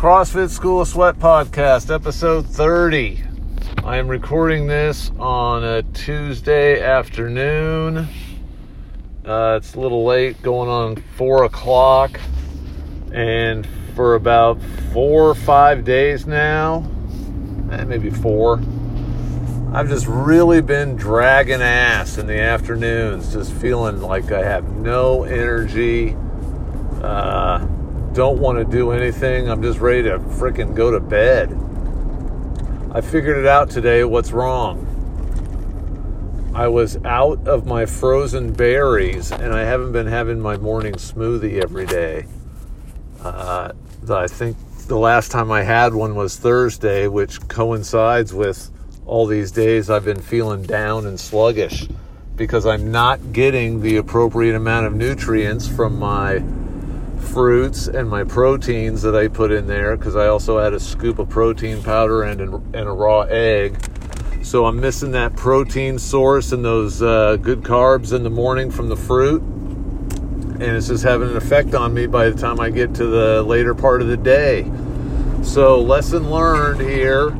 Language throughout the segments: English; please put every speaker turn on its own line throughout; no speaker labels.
CrossFit School of Sweat podcast, episode 30. I am recording this on a Tuesday afternoon. Uh, it's a little late, going on 4 o'clock. And for about four or five days now, eh, maybe four, I've just really been dragging ass in the afternoons, just feeling like I have no energy. Uh, don't want to do anything. I'm just ready to freaking go to bed. I figured it out today what's wrong. I was out of my frozen berries and I haven't been having my morning smoothie every day. Uh, I think the last time I had one was Thursday, which coincides with all these days I've been feeling down and sluggish because I'm not getting the appropriate amount of nutrients from my fruits and my proteins that I put in there because I also had a scoop of protein powder and, and a raw egg. So I'm missing that protein source and those uh, good carbs in the morning from the fruit. And it's just having an effect on me by the time I get to the later part of the day. So, lesson learned here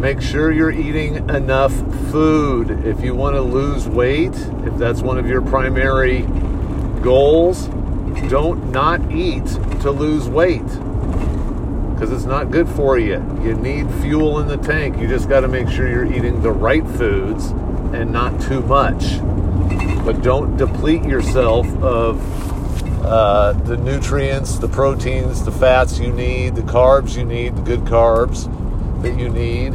Make sure you're eating enough food. If you want to lose weight, if that's one of your primary goals, don't not eat to lose weight because it's not good for you. You need fuel in the tank. You just got to make sure you're eating the right foods and not too much. But don't deplete yourself of uh, the nutrients, the proteins, the fats you need, the carbs you need, the good carbs that you need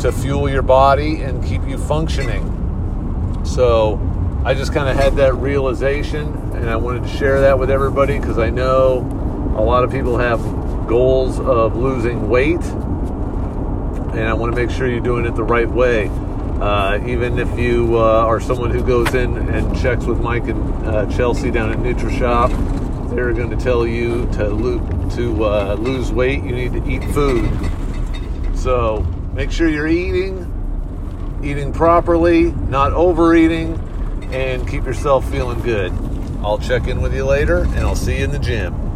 to fuel your body and keep you functioning. So I just kind of had that realization and I wanted to share that with everybody because I know a lot of people have goals of losing weight and I want to make sure you're doing it the right way. Uh, even if you uh, are someone who goes in and checks with Mike and uh, Chelsea down at NutriShop, they're going to tell you to, lo- to uh, lose weight, you need to eat food. So Make sure you're eating, eating properly, not overeating, and keep yourself feeling good. I'll check in with you later, and I'll see you in the gym.